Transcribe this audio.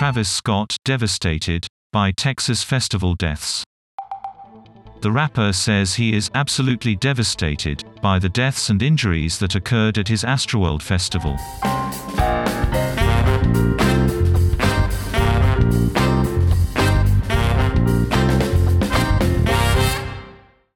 Travis Scott, devastated by Texas festival deaths. The rapper says he is absolutely devastated by the deaths and injuries that occurred at his Astroworld festival.